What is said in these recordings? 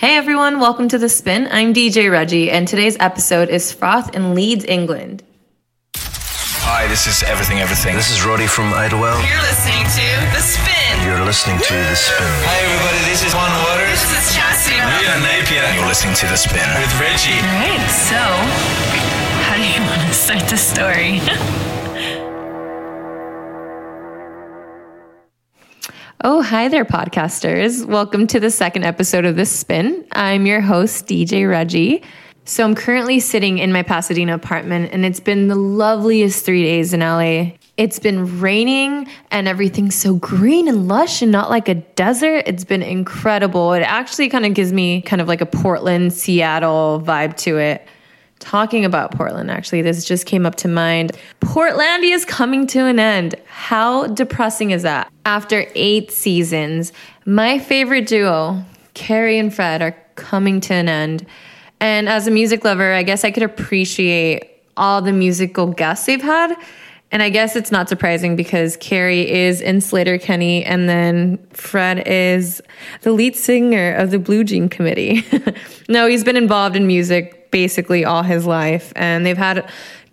Hey everyone, welcome to The Spin. I'm DJ Reggie, and today's episode is Froth in Leeds, England. Hi, this is Everything Everything. This is Roddy from Idlewild. You're listening to The Spin. You're listening to The Spin. Hi everybody, this is Juan Wauters. This is Chastity. Leah Napier. And you're listening to The Spin with Reggie. All right, so how do you want to start the story? Oh, hi there, podcasters. Welcome to the second episode of The Spin. I'm your host, DJ Reggie. So, I'm currently sitting in my Pasadena apartment, and it's been the loveliest three days in LA. It's been raining and everything's so green and lush and not like a desert. It's been incredible. It actually kind of gives me kind of like a Portland, Seattle vibe to it. Talking about Portland, actually, this just came up to mind. Portlandia is coming to an end. How depressing is that? After eight seasons, my favorite duo, Carrie and Fred, are coming to an end. And as a music lover, I guess I could appreciate all the musical guests they've had. And I guess it's not surprising because Carrie is in Sleater-Kinney and then Fred is the lead singer of the Blue Jean Committee. no, he's been involved in music basically all his life. And they've had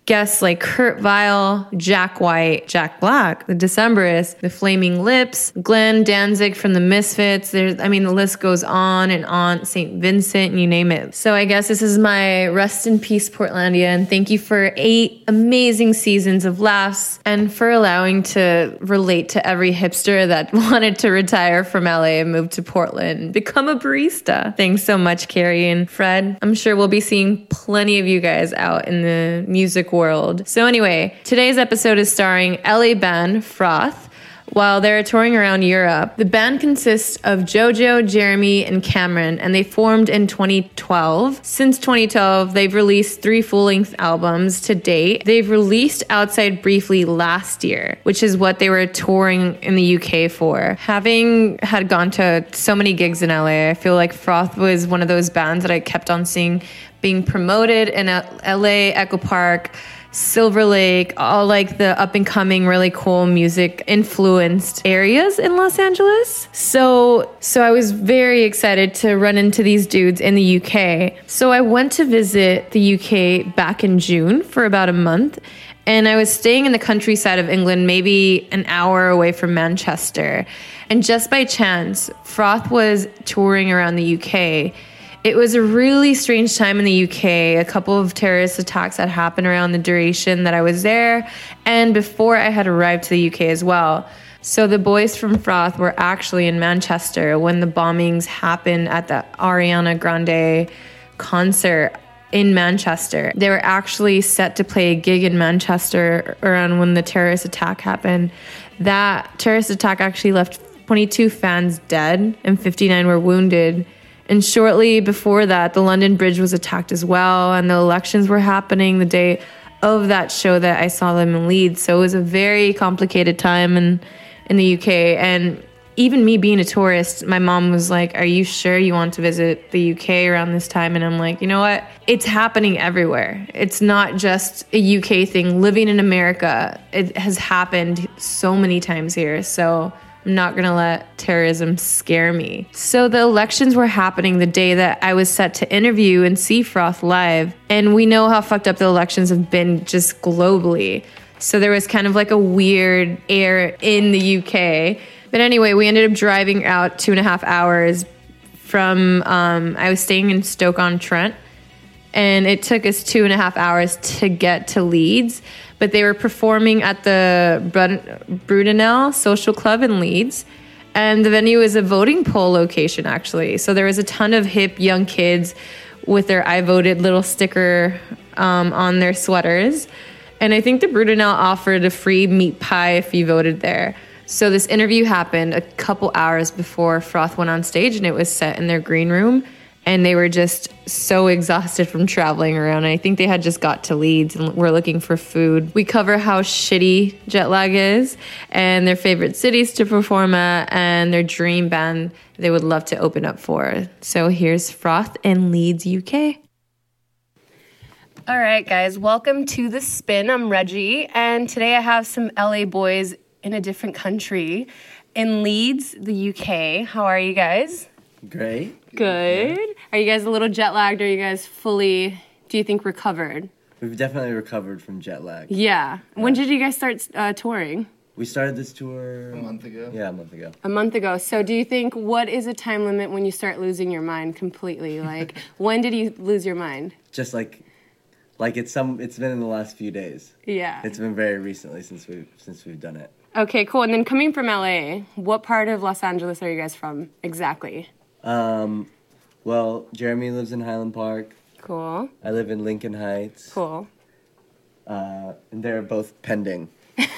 guests like Kurt Vile, Jack White, Jack Black, the Decemberists, the Flaming Lips, Glenn Danzig from the Misfits. There's, I mean, the list goes on and on. St. Vincent, you name it. So I guess this is my rest in peace, Portlandia, and thank you for eight amazing seasons of laughs and for allowing to relate to every hipster that wanted to retire from LA and move to Portland, become a barista. Thanks so much, Carrie and Fred. I'm sure we'll be seeing plenty of you guys out in the music world. So, anyway, today's episode is starring LA band Froth. While they're touring around Europe, the band consists of JoJo, Jeremy, and Cameron, and they formed in 2012. Since 2012, they've released three full length albums to date. They've released Outside briefly last year, which is what they were touring in the UK for. Having had gone to so many gigs in LA, I feel like Froth was one of those bands that I kept on seeing being promoted in LA Echo Park, Silver Lake, all like the up and coming, really cool music influenced areas in Los Angeles. So, so I was very excited to run into these dudes in the UK. So I went to visit the UK back in June for about a month. And I was staying in the countryside of England, maybe an hour away from Manchester. And just by chance, Froth was touring around the UK it was a really strange time in the UK. A couple of terrorist attacks had happened around the duration that I was there, and before I had arrived to the UK as well. So the boys from Froth were actually in Manchester when the bombings happened at the Ariana Grande concert in Manchester. They were actually set to play a gig in Manchester around when the terrorist attack happened. That terrorist attack actually left 22 fans dead and 59 were wounded. And shortly before that, the London Bridge was attacked as well, and the elections were happening the day of that show that I saw them in Leeds. So it was a very complicated time in in the UK. And even me being a tourist, my mom was like, Are you sure you want to visit the UK around this time? And I'm like, You know what? It's happening everywhere. It's not just a UK thing. Living in America, it has happened so many times here. So I'm not gonna let terrorism scare me. So the elections were happening the day that I was set to interview and see Froth live. And we know how fucked up the elections have been just globally. So there was kind of like a weird air in the UK. But anyway, we ended up driving out two and a half hours from, um, I was staying in Stoke on Trent. And it took us two and a half hours to get to Leeds but they were performing at the Brudenell Social Club in Leeds. And the venue is a voting poll location, actually. So there was a ton of hip young kids with their I voted little sticker um, on their sweaters. And I think the Brudenell offered a free meat pie if you voted there. So this interview happened a couple hours before Froth went on stage, and it was set in their green room and they were just so exhausted from traveling around. I think they had just got to Leeds and were looking for food. We cover how shitty jet lag is and their favorite cities to perform at and their dream band they would love to open up for. So here's Froth in Leeds, UK. All right, guys, welcome to The Spin. I'm Reggie, and today I have some LA boys in a different country in Leeds, the UK. How are you guys? Great. Good. Are you guys a little jet lagged? Or are you guys fully? Do you think recovered? We've definitely recovered from jet lag. Yeah. When did you guys start uh, touring? We started this tour A month ago. Yeah, a month ago. A month ago. So, do you think what is a time limit when you start losing your mind completely? Like, when did you lose your mind? Just like, like it's some. It's been in the last few days. Yeah. It's been very recently since we since we've done it. Okay, cool. And then coming from LA, what part of Los Angeles are you guys from exactly? Um, well, Jeremy lives in Highland Park. Cool. I live in Lincoln Heights. Cool. Uh, and they're both pending.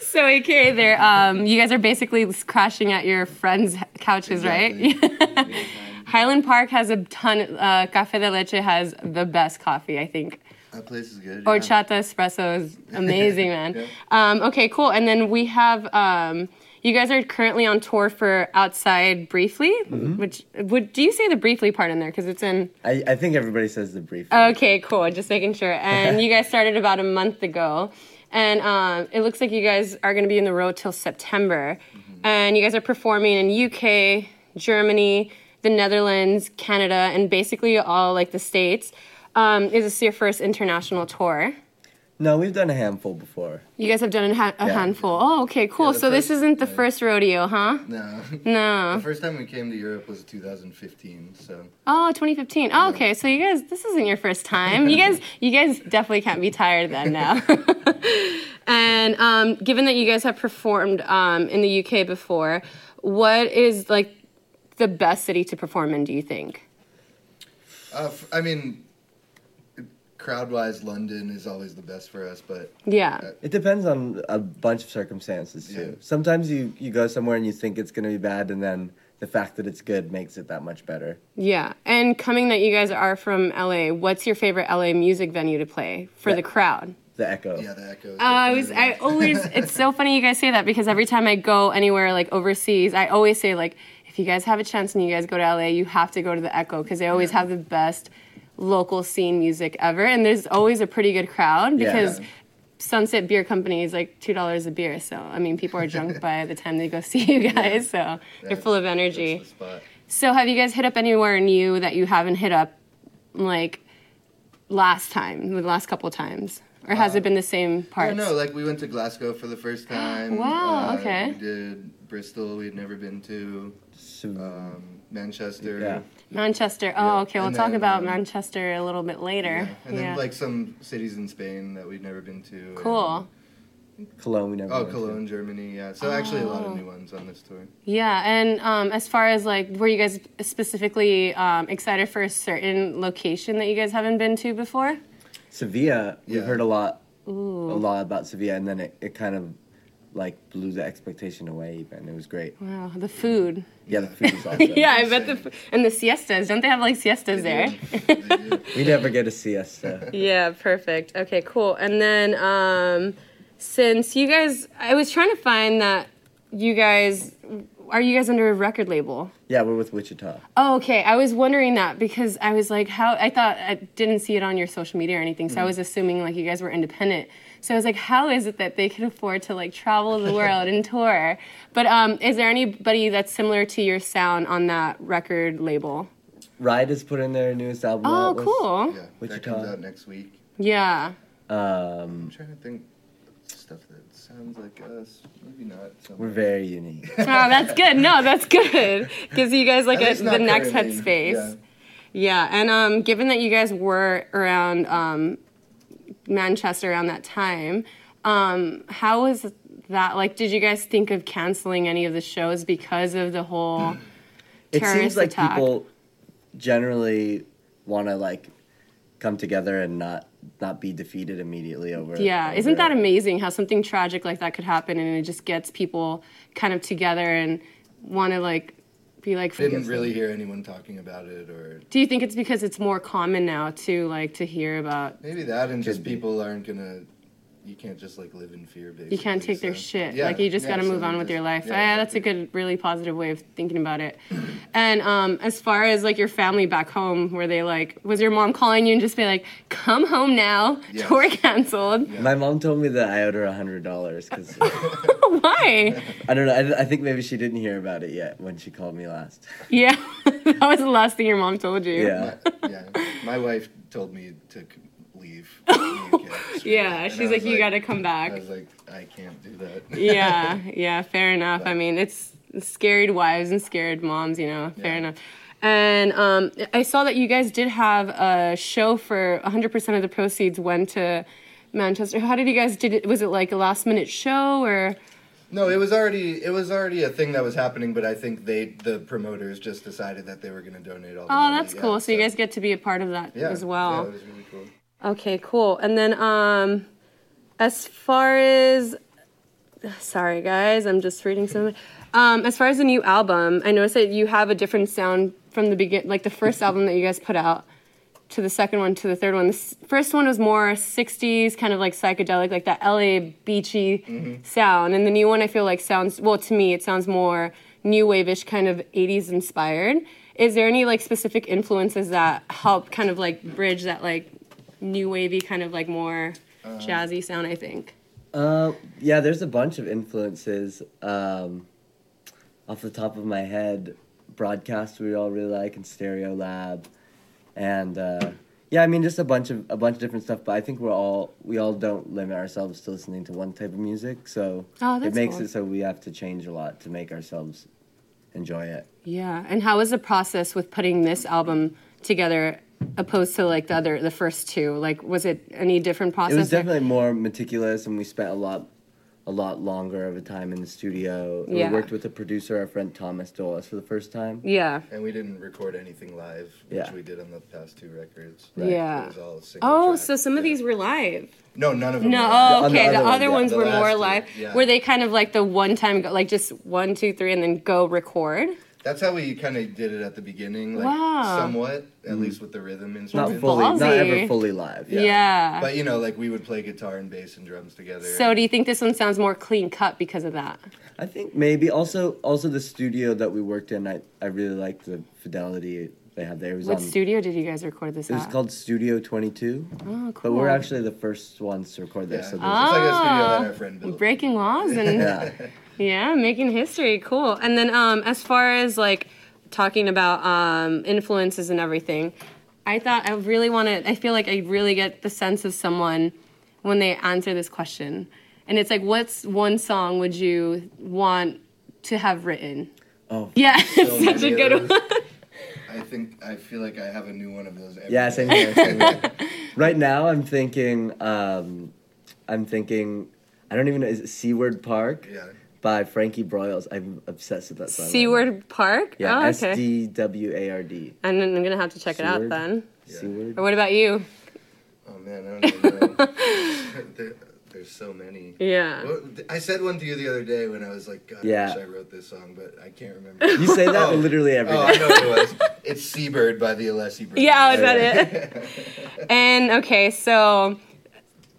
So, AKA, there, um, you guys are basically crashing at your friends' couches, right? Highland Park has a ton. Uh, Cafe de Leche has the best coffee, I think. That place is good. yeah. Horchata espresso is amazing, man. Yeah. Um, okay, cool. And then we have. Um, you guys are currently on tour for Outside Briefly, Mm-hmm. which would do you say the briefly part in there because it's in I, I think everybody says the brief. Okay, cool. Just making sure. And you guys started about a month ago, and um, it looks like you guys are going to be in the road till September, and you guys are performing in UK, Germany, the Netherlands, Canada, and basically all like the states. Um, is this your first international tour? No, we've done a handful before. You guys have done a, ha- a Yeah. handful. Oh, okay, cool. the so this isn't the yeah. first rodeo, huh? No. No. The first time we came to Europe was 2015. So Oh, 2015. Oh, okay. So you guys, this isn't your first time. You guys, you guys definitely can't be tired then now. and um, given that you guys have performed um, in the UK before, what is like the best city to perform in? Do you think? uh, f- I mean, crowd-wise, London is always the best for us. But Yeah. It depends on a bunch of circumstances too. Yeah. Sometimes you you go somewhere and you think it's gonna be bad, and then the fact that it's good makes it that much better. Yeah. And coming that you guys are from LA, what's your favorite LA music venue to play for the crowd? The echo. yeah, the echo. Uh, I was. I always. It's so funny you guys say that because every time I go anywhere like overseas, I always say like, if you guys have a chance and you guys go to LA, you have to go to the Echo because they always have the best local scene music ever, and there's always a pretty good crowd Yeah. because. Sunset Beer Company is like two dollars a beer, so I mean, people are drunk by the time they go see you guys, so they're full of energy. That's the spot. So, have you guys hit up anywhere new that you haven't hit up, like last time, the last couple times, or has it been the same Yeah, parts? no, like we went to Glasgow for the first time. Wow, Uh, okay. We did Bristol. We'd never been to. So- Um, Manchester. Yeah. Manchester. Oh, Yeah, okay. We'll and talk then, about um, Manchester a little bit later. Yeah. And then like some cities in Spain that we've never been to. cool. Cologne, we never. Oh, went to. Cologne, Germany. Yeah. So actually, a lot Oh. of new ones on this tour. Yeah, and um, as far as like, were you guys specifically um, excited for a certain location that you guys haven't been to before? Sevilla. We've heard a lot, a lot about Sevilla, and then it, it kind of like blew the expectation away. Even it was great. Wow, the food. Yeah, the food is awesome. Yeah, I bet the and the siestas. Don't they have like siestas there? We never get a siesta. Yeah, perfect. Okay, cool. And then um, since you guys, I was trying to find that you guys are you guys under a record label? Yeah, we're with Wichita. Oh, okay. I was wondering that because I was like, how? I thought I didn't see it on your social media or anything, so I was assuming like you guys were independent. So I was like, how is it that they can afford to like travel the world and tour? But um, is there anybody that's similar to your sound on that record label? Ride is putting their newest album Oh, out. cool. Yeah. That comes out next week. Yeah. Um, I'm trying to think stuff that sounds like us. Maybe not. So we're very unique. Oh, that's good. No, that's good. Gives you guys like a, the not next headspace. Yeah. Yeah, and um, given that you guys were around um, Manchester around that time, um, how was that? Like, did you guys think of canceling any of the shows because of the whole it seems like attack? people generally want to like come together and not not be defeated immediately over. yeah, over isn't that amazing how something tragic like that could happen and it just gets people kind of together and want to like be like. Didn't really hear anyone talking about it, or Do you think it's because it's more common now to like to hear about? maybe that, and just be. people aren't gonna you can't just like live in fear. Basically, you can't take their shit. Yeah, like you just yeah, got to move we on with just- your life. yeah, Yeah, that's a good, really positive way of thinking about it. And um, as far as like your family back home, were they like, was your mom calling you and just be like, "Come home now, Yes. tour canceled"? My mom told me that I owed her a hundred dollars because Why? I don't know. I, I think maybe she didn't hear about it yet when she called me last. Yeah, that was the last thing your mom told you. Yeah. yeah, my wife told me to c- leave. Yeah, she's like, you got to come back. I was like, I can't do that. yeah, yeah, fair enough. I mean, it's scared wives and scared moms, you know, fair Yeah. enough. And um, I saw that you guys did have a show for 100% of the proceeds went to Manchester. How did you guys did it? Was it like a last minute show or? No, it was already it was already a thing that was happening, but I think they the promoters just decided that they were going to donate all. The Oh, money. that's yeah, cool. So you guys get to be a part of that yeah, as Yeah, well. it was really cool. Okay, cool. And then um as far as sorry guys, I'm just reading some um as far as the new album, I noticed that you have a different sound from the begin like the first album that you guys put out to the second one to the third one. The s- first one was more 60s kind of like psychedelic like that LA beachy sound and the new one I feel like sounds well to me it sounds more new wave-ish kind of 80s inspired. Is there any like specific influences that help kind of like bridge that like new wavy kind of like more jazzy sound, I think. Uh, yeah, there's a bunch of influences. Um, off the top of my head, broadcast we all really like, and Stereolab, and uh, yeah, I mean just a bunch of a bunch of different stuff. But I think we're all we all don't limit ourselves to listening to one type of music, so Oh, it makes cool. it so we have to change a lot to make ourselves enjoy it. Yeah. And how was the process with putting this album together opposed to like the other the first two? Like was it any different process? It was or- definitely more meticulous, and we spent a lot, a lot longer of a time in the studio. Yeah. We worked with a producer, our friend Thomas Dolas, for the first time. Yeah. And we didn't record anything live, which Yeah. we did on the past two records. Yeah. It was all single Oh, track, so some of these were live. No, none of them. No, were. oh, on the okay. The, other other ones, ones yeah. The were more live. yeah. Were they kind of like the one time, go, like just one, two, three, and then go record? That's how we kind of did it at the beginning, like Wow. somewhat, at least with the rhythm Not instruments. fully, not ever fully live. Yeah. Yeah. But you know, like we would play guitar and bass and drums together. So do you think this one sounds more clean cut because of that? I think maybe also also the studio that we worked in. I I really liked the fidelity they had there. It was What on, studio did you guys record this It was called Studio Twenty Two. oh, cool. But we're actually the first ones to record this. yeah, So it's there's like a studio Ah. that our friend built. breaking laws and yeah. Yeah, making history. Cool. And then um, as far as like talking about um, influences and everything, I thought I really want to. I feel like I really get the sense of someone when they answer this question, and it's like, what's one song would you want to have written? Oh. Yeah, So it's such a good one. I think I feel like I have a new one of those. Every Yeah, day. same here. Same here. right now, I'm thinking. Um, I'm thinking. I don't even know. Is it Seward Park Yeah. By Frankie Broyles? I'm obsessed with that song. right. Seward Park. Yeah. Oh, okay. D W A R D. And I'm gonna have to check it out then. Yeah. Seward. Or what about you? Oh man, I don't know. there, there's so many. Yeah. Well, I said one to you the other day when I was like, God, Yeah. I wish I wrote this song, but I can't remember. You say that Oh. literally every oh, day. I know it was. It's Seabird by the Alessi Brothers. Yeah, I bet it. and okay, so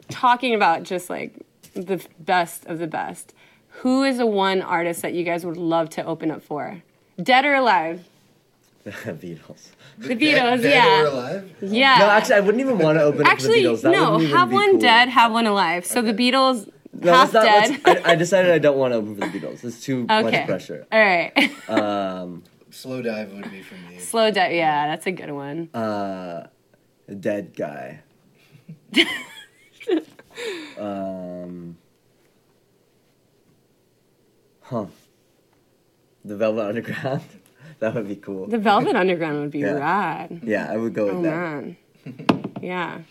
talking about just like the best of the best, who is the one artist that you guys would love to open up for? Dead or alive? The Beatles. The Dead- Beatles, dead yeah. or alive? Yeah. No, actually, I wouldn't even want to open it Actually, for the Beatles. That no. Have one cool. dead, have one alive. So the Beatles, No, half not, dead. I, I decided I don't want to open for the Beatles. It's too okay. much pressure. All right. Um, Slowdive would be for me. Slow down. Yeah, that's a good one. uh, a dead guy. um, huh. The Velvet Underground. that would be cool. The Velvet Underground would be Yeah. rad. yeah, I would go with Oh that. man. Yeah.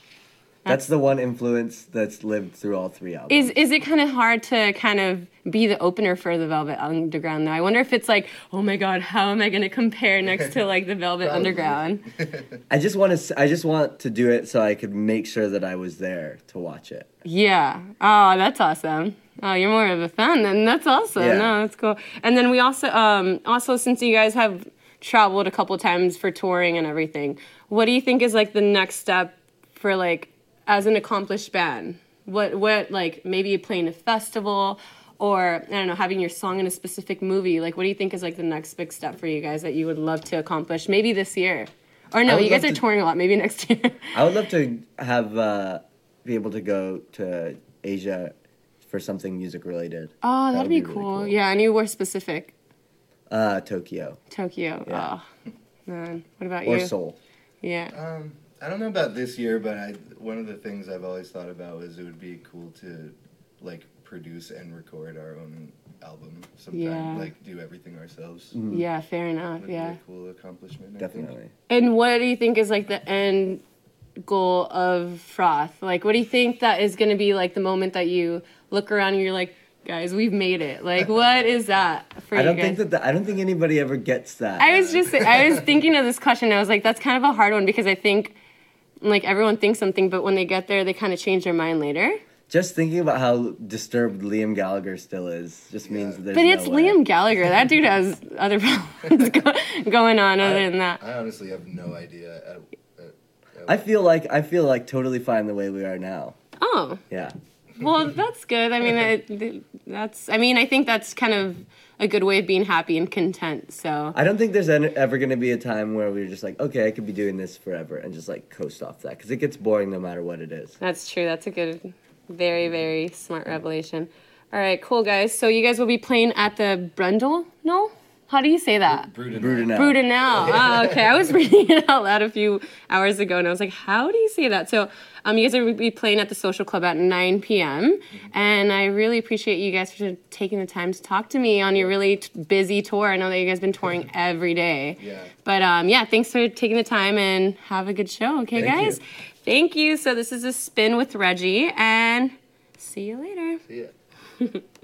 That's the one influence that's lived through all three albums. Is is it kind of hard to kind of be the opener for the Velvet Underground though? I wonder if it's like, oh my god, how am I going to compare next to like the Velvet Underground? I just want to. I just want to do it so I could make sure that I was there to watch it. Yeah. Oh, that's awesome. Oh, you're more of a fan then. That's awesome. Yeah. No, that's cool. And then we also um also since you guys have traveled a couple times for touring and everything, what do you think is like the next step for like as an accomplished band? what what like maybe playing a festival or I don't know having your song in a specific movie. Like, what do you think is like the next big step for you guys that you would love to accomplish? Maybe this year, or no, you guys are to- touring a lot. Maybe next year. I would love to have uh, be able to go to Asia for something music related. Oh, That that'd would be, be really cool. cool. Yeah, and you were specific. Uh, Tokyo Tokyo. Yeah. Oh, man. What about or you? Seoul. Yeah. Um, I don't know about this year, but I one of the things I've always thought about was it would be cool to like produce and record our own album sometime. Yeah. Like do everything ourselves. Yeah, fair enough. Would Yeah. be a cool accomplishment. Definitely. And what do you think is like the end goal of Froth? Like, what do you think that is going to be like the moment that you look around and you're like, guys, we've made it? Like, what is that for I you don't guys? think that the, I don't think anybody ever gets that. I was just, I was thinking of this question. I was like, that's kind of a hard one because I think, like, everyone thinks something, but when they get there, they kind of change their mind later. just thinking about how disturbed Liam Gallagher still is just means that there's But no it's way. Liam Gallagher. That dude has other problems go- going on other than that. I honestly have no idea. At, at, at I feel like I feel like totally fine the way we are now. Oh, Yeah. Well, that's good. I mean, it, that's. I mean, I think that's kind of a good way of being happy and content. So I don't think there's ever going to be a time where we're just like, okay, I could be doing this forever and just like coast off that because it gets boring no matter what it is. that's true. That's a good, very, very smart revelation. All right, cool guys. So you guys will be playing at the Brundle? No, how do you say that? Bruden. Brewed now. Bruda now. Oh, okay. I was reading it out loud a few hours ago, and I was like, "How do you say that?" So, um, you guys are be playing at the Social Club at 9 p.m. And I really appreciate you guys for taking the time to talk to me on your really t- busy tour. I know that you guys been touring every day. Yeah. But um, yeah, thanks for taking the time and have a good show. Okay, Thank guys. you. Thank you. So this is a spin with Reggie, and see you later. Yeah.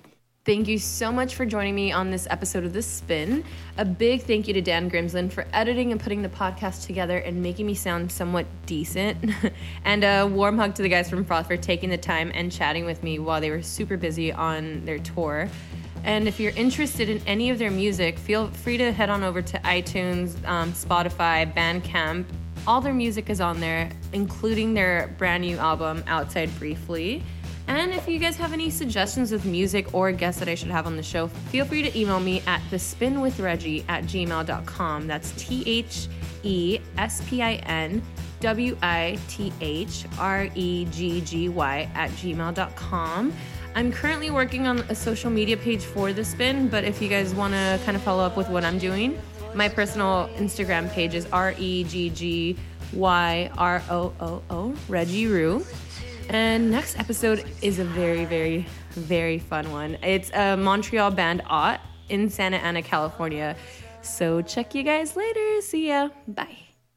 Thank you so much for joining me on this episode of The Spin. A big thank you to Dan Grimsland for editing and putting the podcast together and making me sound somewhat decent. and a warm hug to the guys from Froth for taking the time and chatting with me while they were super busy on their tour. And if you're interested in any of their music, feel free to head on over to iTunes, um, Spotify, Bandcamp. All their music is on there, including their brand new album, Outside Briefly. And if you guys have any suggestions with music or guests that I should have on the show, feel free to email me at thespinwithreggie at gmail.com. That's T H E S P I N W I T H R E G G Y at gmail.com. I'm currently working on a social media page for The Spin, but if you guys want to kind of follow up with what I'm doing, my personal Instagram page is R E G G Y R O O O, Reggie Rue. And next episode is a very, very, very fun one. It's a Montreal band, Ought, in Santa Ana, California. So check you guys later. See ya. Bye.